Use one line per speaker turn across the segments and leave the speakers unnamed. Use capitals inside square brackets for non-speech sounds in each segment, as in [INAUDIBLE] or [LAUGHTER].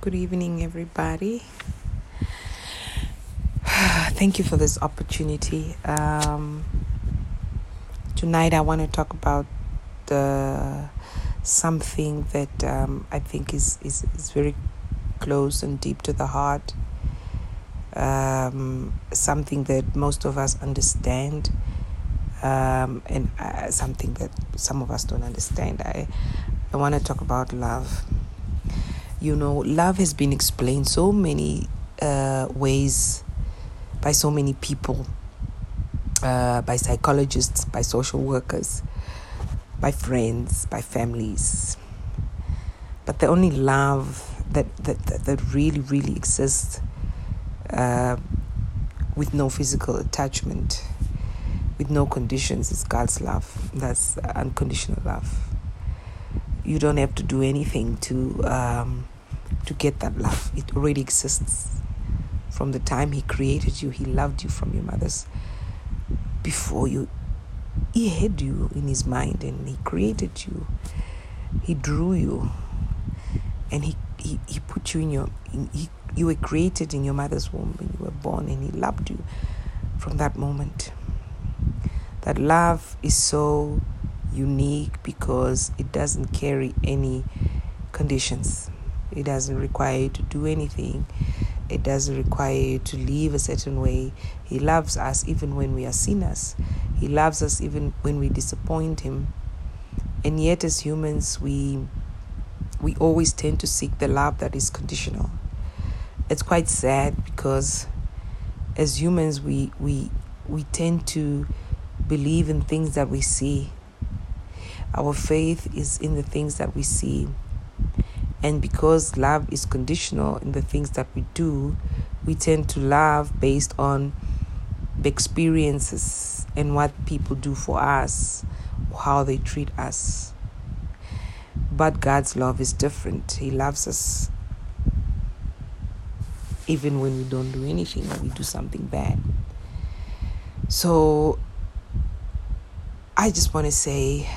Good evening, everybody. [SIGHS] Thank you for this opportunity. Um, tonight, I want to talk about the something that um, I think is, is, is very close and deep to the heart. Um, something that most of us understand, um, and uh, something that some of us don't understand. I, I want to talk about love. You know, love has been explained so many uh, ways by so many people, uh, by psychologists, by social workers, by friends, by families. But the only love that, that, that, that really, really exists uh, with no physical attachment, with no conditions, is God's love. That's unconditional love. You don't have to do anything to um, to get that love. It already exists. From the time He created you, He loved you from your mother's before you. He had you in His mind, and He created you. He drew you, and He He, he put you in your. In, he, you were created in your mother's womb when you were born, and He loved you from that moment. That love is so unique because it doesn't carry any conditions. It doesn't require you to do anything. It doesn't require you to live a certain way. He loves us even when we are sinners. He loves us even when we disappoint him. And yet as humans we we always tend to seek the love that is conditional. It's quite sad because as humans we we we tend to believe in things that we see. Our faith is in the things that we see. And because love is conditional in the things that we do, we tend to love based on the experiences and what people do for us, how they treat us. But God's love is different. He loves us even when we don't do anything or we do something bad. So I just want to say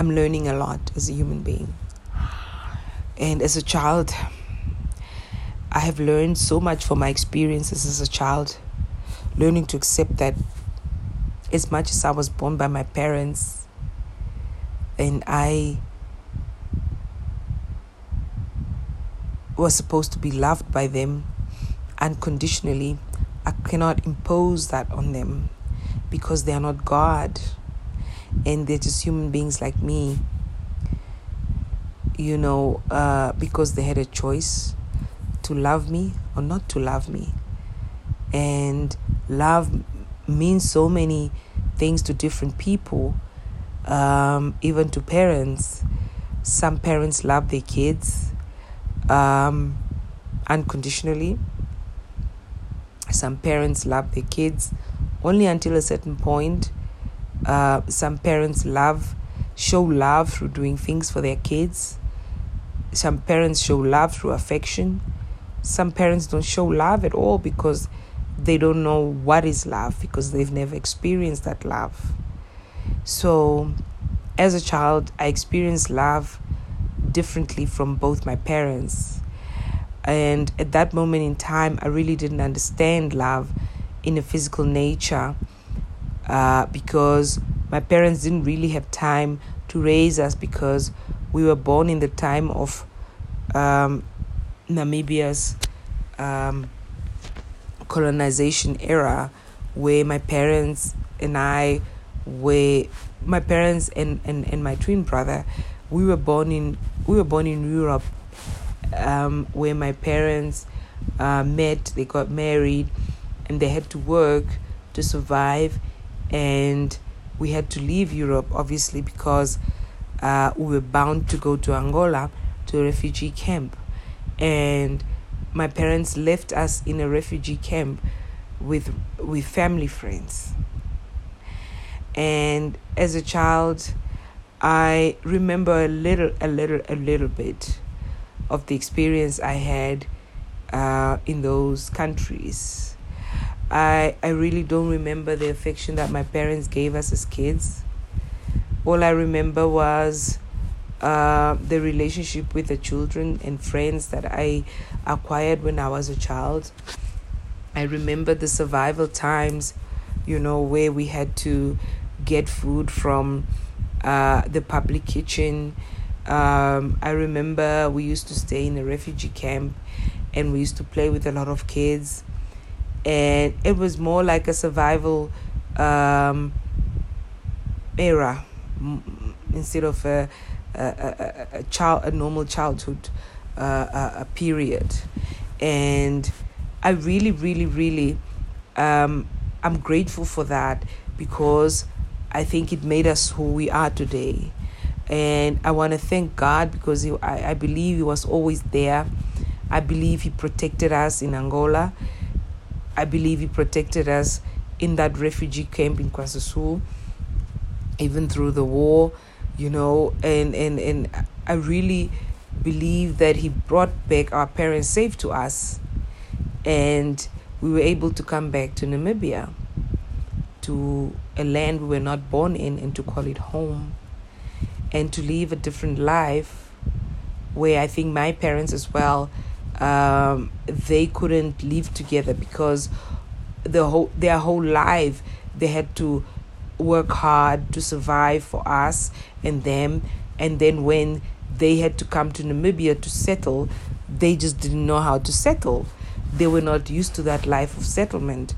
I'm learning a lot as a human being. And as a child, I have learned so much from my experiences as a child, learning to accept that as much as I was born by my parents and I was supposed to be loved by them unconditionally, I cannot impose that on them because they are not God and they're just human beings like me you know, uh, because they had a choice to love me or not to love me. And love means so many things to different people, um, even to parents. Some parents love their kids um, unconditionally. Some parents love their kids only until a certain point. Uh, some parents love, show love through doing things for their kids some parents show love through affection. Some parents don't show love at all because they don't know what is love because they've never experienced that love. So, as a child, I experienced love differently from both my parents. And at that moment in time, I really didn't understand love in a physical nature uh, because my parents didn't really have time to raise us because we were born in the time of um, Namibia's um, colonization era, where my parents and I were my parents and, and, and my twin brother, we were born in we were born in Europe, um, where my parents uh, met, they got married, and they had to work to survive, and we had to leave Europe obviously because uh, we were bound to go to Angola to a refugee camp. And my parents left us in a refugee camp with with family friends. And as a child, I remember a little, a little, a little bit of the experience I had uh, in those countries. I I really don't remember the affection that my parents gave us as kids all I remember was uh, the relationship with the children and friends that I acquired when I was a child. I remember the survival times, you know, where we had to get food from uh, the public kitchen. Um, I remember we used to stay in a refugee camp and we used to play with a lot of kids. And it was more like a survival um, era instead of a, a, a, a, child, a normal childhood uh, a, period. And I really, really, really, um, I'm grateful for that because I think it made us who we are today. And I want to thank God because he, I, I believe He was always there. I believe He protected us in Angola. I believe He protected us in that refugee camp in Kwanza Sul, even through the war, you know. And, and, and I really believe that He brought back our parents safe to us. And we were able to come back to Namibia to a land we were not born in and to call it home and to live a different life where I think my parents as well um, they couldn't live together because the whole their whole life they had to work hard to survive for us and them and then when they had to come to Namibia to settle they just didn't know how to settle they were not used to that life of settlement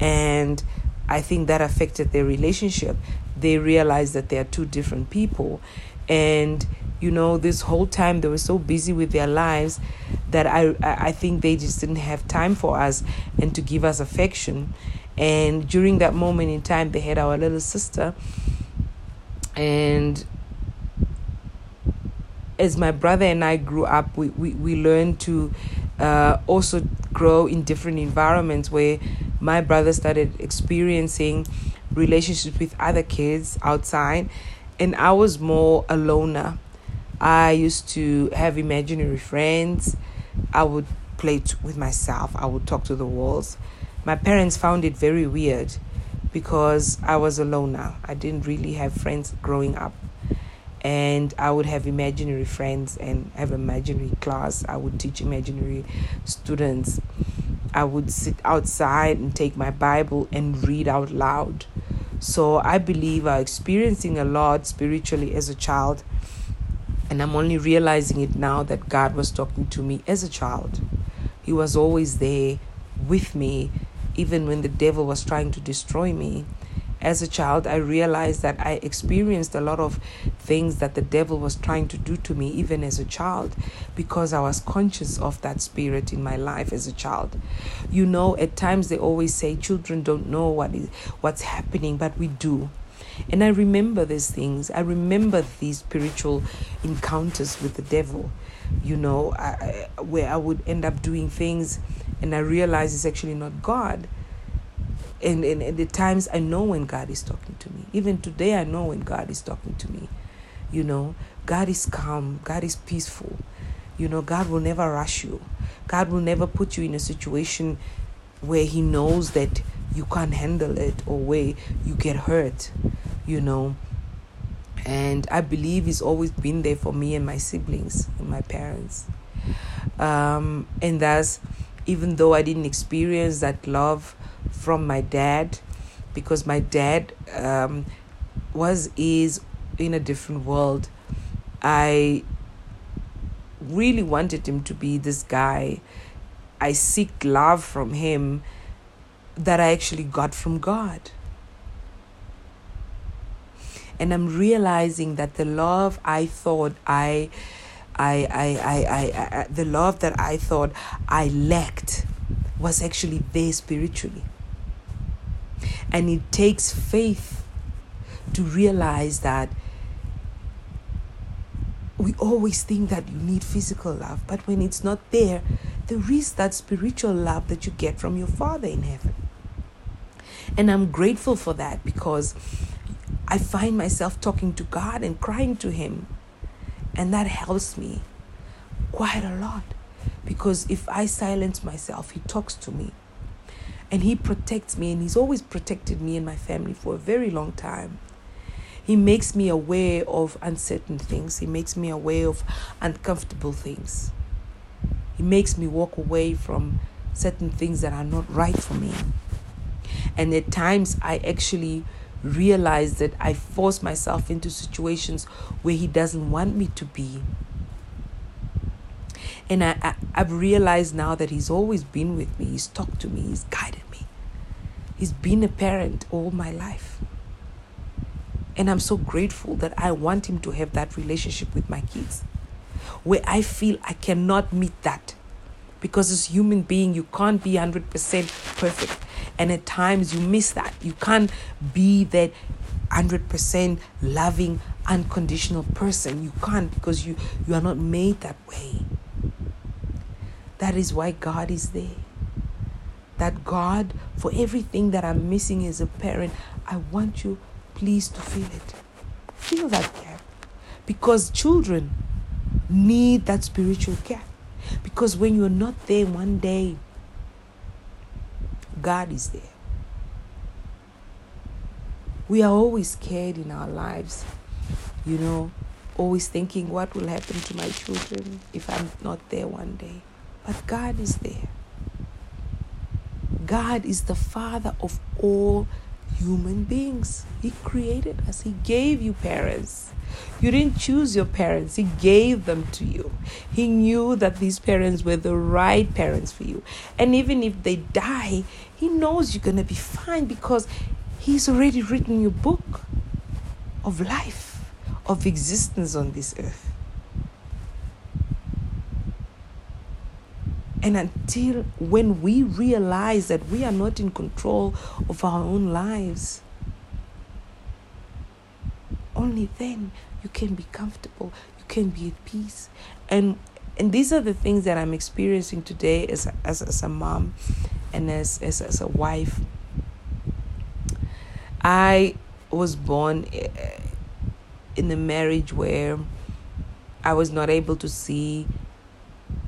and I think that affected their relationship. They realized that they are two different people. And, you know, this whole time they were so busy with their lives that I, I think they just didn't have time for us and to give us affection. And during that moment in time, they had our little sister. And as my brother and I grew up, we, we, we learned to uh, also grow in different environments where my brother started experiencing relationships with other kids outside, and I was more a loner. I used to have imaginary friends. I would play t- with myself. I would talk to the walls. My parents found it very weird because I was a loner. I didn't really have friends growing up. And I would have imaginary friends and have imaginary class. I would teach imaginary students. I would sit outside and take my Bible and read out loud. So I believe I'm experiencing a lot spiritually as a child. And I'm only realizing it now that God was talking to me as a child. He was always there with me, even when the devil was trying to destroy me as a child, I realized that I experienced a lot of things that the devil was trying to do to me, even as a child, because I was conscious of that spirit in my life as a child. You know, at times they always say children don't know what is what's happening, but we do. And I remember these things. I remember these spiritual encounters with the devil, you know, I, where I would end up doing things and I realize it's actually not God and, and, and the times I know when God is talking to me. Even today, I know when God is talking to me. You know, God is calm, God is peaceful. You know, God will never rush you. God will never put you in a situation where He knows that you can't handle it or where you get hurt, you know. And I believe He's always been there for me and my siblings and my parents. Um, and thus, even though I didn't experience that love from my dad because my dad um, was is in a different world. I really wanted him to be this guy. I seek love from him that I actually got from God. And I'm realizing that the love I thought I I, I, I, I, I, the love that I thought I lacked was actually there spiritually. And it takes faith to realize that we always think that you need physical love, but when it's not there, there is that spiritual love that you get from your Father in heaven. And I'm grateful for that because I find myself talking to God and crying to Him. And that helps me quite a lot because if I silence myself, He talks to me and he protects me and he's always protected me and my family for a very long time He makes me aware of uncertain things. He makes me aware of uncomfortable things. He makes me walk away from certain things that are not right for me. And at times, I actually realize that I force myself into situations where He doesn't want me to be. And I, I, I've realized now that He's always been with me, He's talked to me, He's guided me. He's been a parent all my life. And I'm so grateful that I want Him to have that relationship with my kids where I feel I cannot meet that. Because as human being, you can't be 100% perfect. And at times you miss that. You can't be that 100% loving, unconditional person. You can't because you, you are not made that way. That is why God is there. That God, for everything that I'm missing as a parent, I want you, please, to feel it. Feel that gap. Because children need that spiritual gap. Because when you're not there one day, God is there. We are always scared in our lives, you know, always thinking, what will happen to my children if I'm not there one day? But God is there. God is the Father of all human beings. He created us, He gave you parents. You didn't choose your parents, He gave them to you. He knew that these parents were the right parents for you. And even if they die, He knows you're going to be fine because He's already written your book of life, of existence on this earth. And until when we realize that we are not in control of our own lives, only then you can be comfortable, you can be at peace. And and these are the things that I'm experiencing today as as, as a mom and as, as as a wife. I was born eh, in a marriage where I was not able to see,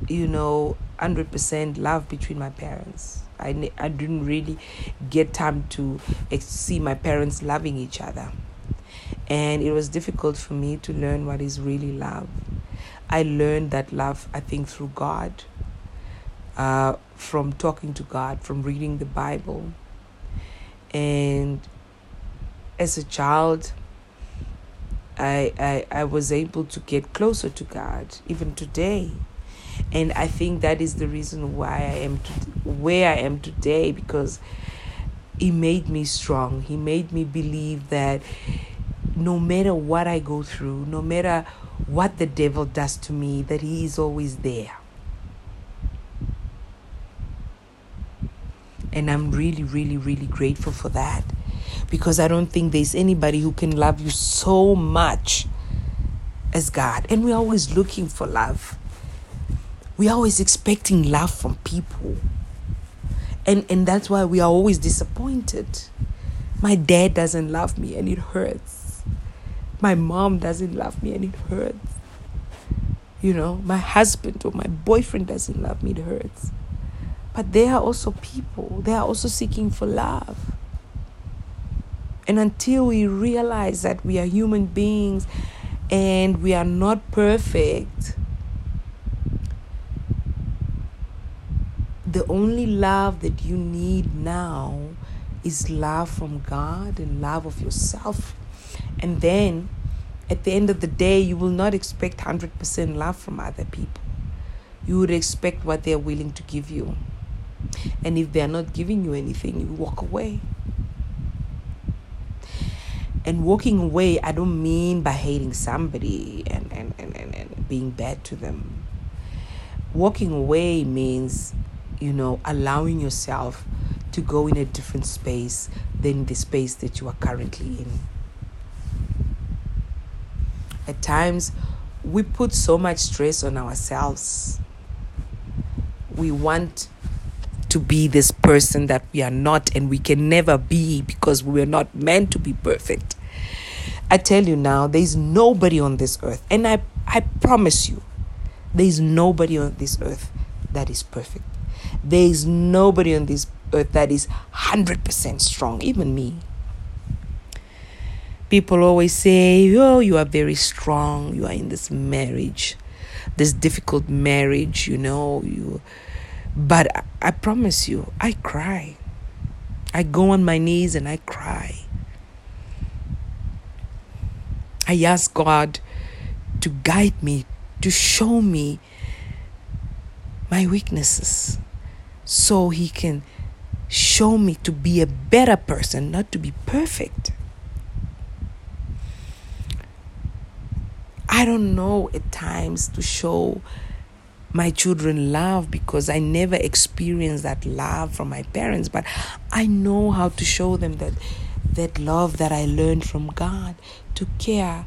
you know, 100% love between my parents. I, I didn't really get time to see my parents loving each other. And it was difficult for me to learn what is really love. I learned that love, I think, through God, uh, from talking to God, from reading the Bible. And as a child, I, I, I was able to get closer to God, even today and I think that is the reason why I am to, where I am today because he made me strong. He made me believe that no matter what I go through, no matter what the devil does to me, that he is always there. And I'm really, really, really grateful for that because I don't think there's anybody who can love you so much as God. And we're always looking for love. We're always expecting love from people. And, and that's why we are always disappointed. My dad doesn't love me and it hurts. My mom doesn't love me and it hurts. You know, my husband or my boyfriend doesn't love me, it hurts. But they are also people, they are also seeking for love. And until we realize that we are human beings and we are not perfect, the only love that you need now is love from God and love of yourself. And then at the end of the day, you will not expect 100% love from other people. You would expect what they're willing to give you. And if they're not giving you anything, you walk away. And walking away, I don't mean by hating somebody and, and, and, and, and being bad to them. Walking away means you know, allowing yourself to go in a different space than the space that you are currently in. At times, we put so much stress on ourselves. We want to be this person that we are not and we can never be because we are not meant to be perfect. I tell you now, there's nobody on this earth, and I, I promise you, there's nobody on this earth that is perfect. There is nobody on this earth that is 100% strong, even me. People always say, Oh, you are very strong. You are in this marriage, this difficult marriage, you know. You but I, I promise you, I cry. I go on my knees and I cry. I ask God to guide me, to show me my weaknesses so He can show me to be a better person, not to be perfect. I don't know at times to show my children love because I never experienced that love from my parents, but I know how to show them that that love that I learned from God to care,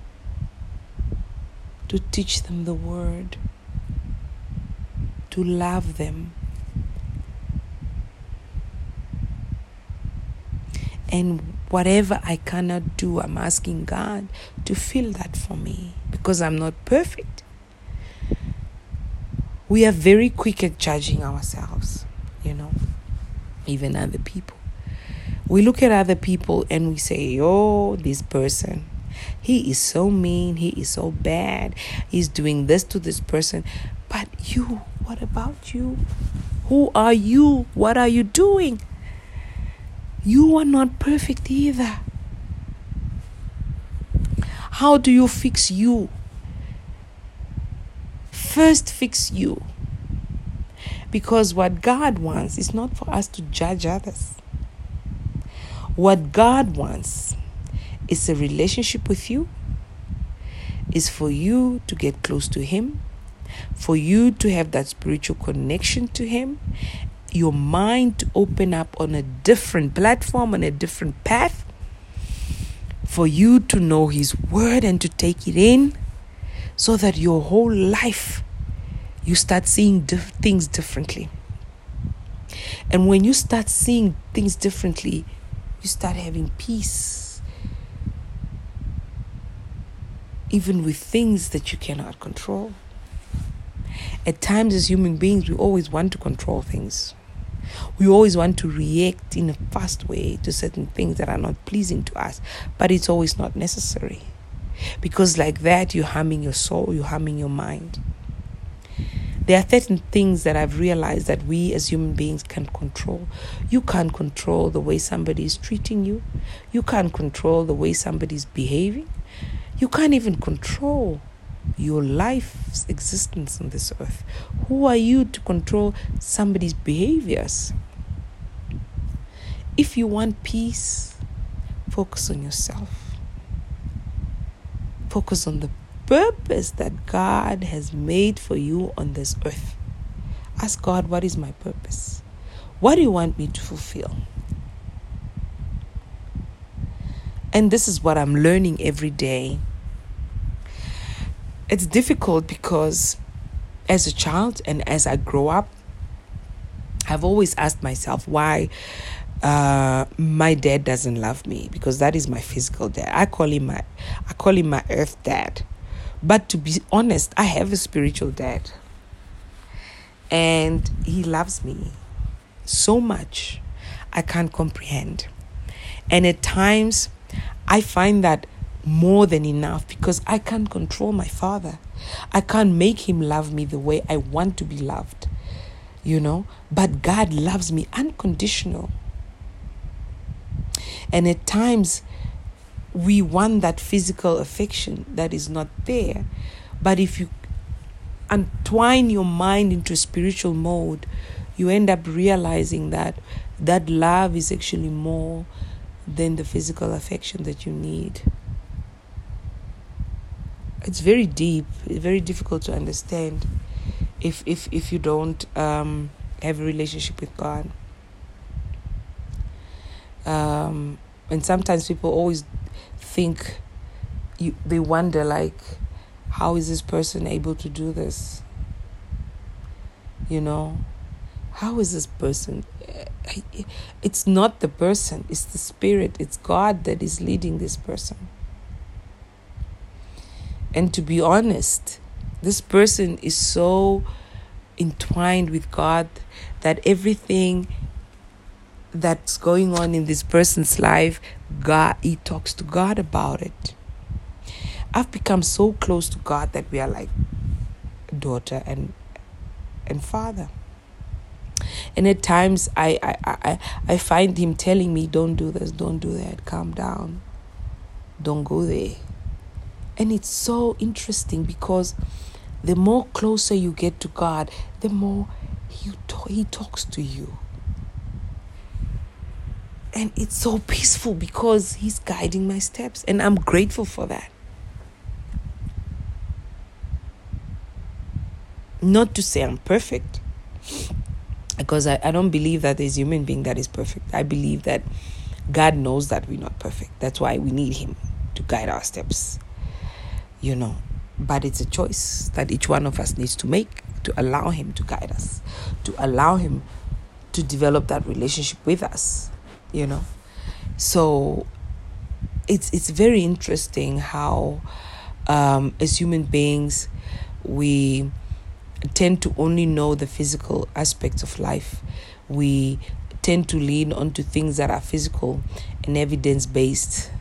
to teach them the word, to love them. And whatever I cannot do, I'm asking God to fill that for me because I'm not perfect. We are very quick at judging ourselves, you know, even other people. We look at other people and we say, oh, this person, he is so mean, he is so bad, he's doing this to this person. But you, what about you? Who are you? What are you doing? You are not perfect either. How do you fix you? First, fix you. Because what God wants is not for us to judge others. What God wants is a relationship with you, is for you to get close to Him, for you to have that spiritual connection to Him, your mind to open up on a different platform, on a different path, for you to know His Word and to take it in, so that your whole life you start seeing dif- things differently. And when you start seeing things differently, you start having peace. Even with things that you cannot control. At times, as human beings, we always want to control things. We always want to react in a fast way to certain things that are not pleasing to us, but it's always not necessary. Because, like that, you're harming your soul, you're harming your mind. There are certain things that I've realized that we as human beings can control. You can't control the way somebody is treating you, you can't control the way somebody's behaving, you can't even control your life's existence on this earth. Who are you to control somebody's behaviors? If you want peace, focus on yourself. Focus on the purpose that God has made for you on this earth. Ask God, what is my purpose? What do you want me to fulfill? And this is what I'm learning every day it's difficult because as a child and as I grow up, I've always asked myself why uh, my dad doesn't love me because that is my physical dad. I call him my I call him my earth dad. But to be honest, I have a spiritual dad. And he loves me so much I can't comprehend. And at times I find that more than enough because I can't control my father. I can't make him love me the way I want to be loved, you know. But God loves me unconditional. And at times, we want that physical affection that is not there. But if you entwine your mind into spiritual mode, you end up realizing that that love is actually more than the physical affection that you need it's very deep, very difficult to understand if if if you don't um, have a relationship with God. Um, and sometimes people always think you they wonder like how is this person able to do this? You know? How is this person it's not the person it's the spirit it's god that is leading this person and to be honest, this person is so entwined with God that everything that's going on in this person's life, God, he talks to God about it. I've become so close to God that we are like daughter and and father. And at times I, I, I, I find him telling me, Don't do this, don't do that, calm down, don't go there. And it's so interesting because the more closer you get to God, the more he, he talks to you. And it's so peaceful because he's guiding my steps, and I'm grateful for that. Not to say I'm perfect, because I, I don't believe that there's a human being that is perfect. I believe that God knows that we're not perfect. That's why we need Him to guide our steps, you know. But it's a choice that each one of us needs to make to allow Him to guide us, to allow Him to develop that relationship with us, you know. So it's it's very interesting how um, as human beings we tend to only know the physical aspects of life. We tend to lean onto things that are physical and evidence based.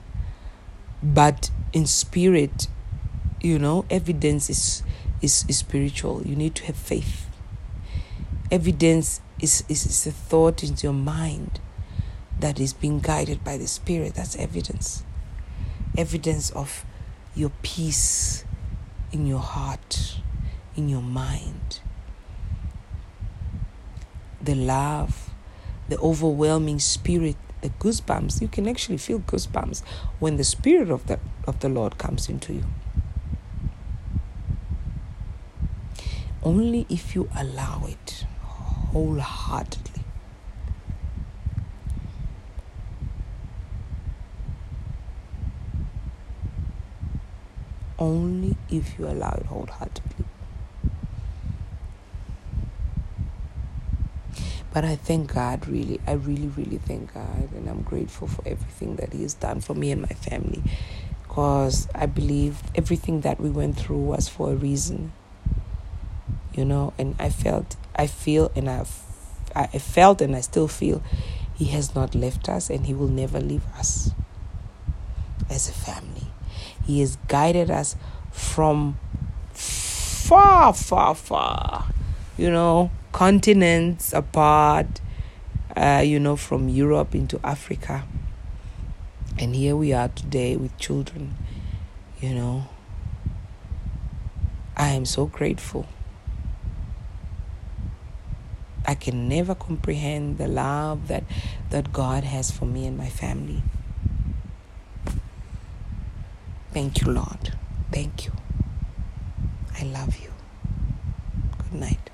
But in spirit, you know, evidence is, is, is spiritual. You need to have faith. Evidence is, is, is a thought in your mind that is being guided by the Spirit. That's evidence. Evidence of your peace in your heart in your mind. The love, the overwhelming spirit, the goosebumps. You can actually feel goosebumps when the spirit of the of the Lord comes into you. Only if you allow it wholeheartedly. Only if you allow it wholeheartedly. But I thank God, really. I really, really thank God. And I'm grateful for everything that He has done for me and my family. Because I believe everything that we went through was for a reason. You know, and I felt, I feel, and I've, I felt, and I still feel He has not left us and He will never leave us as a family. He has guided us from far, far, far, you know, continents apart, uh, you know, from Europe into Africa. And here we are today with children, you know. I am so grateful. I can never comprehend the love that, that God has for me and my family. Thank you, Lord. Thank you. I love you. Good night.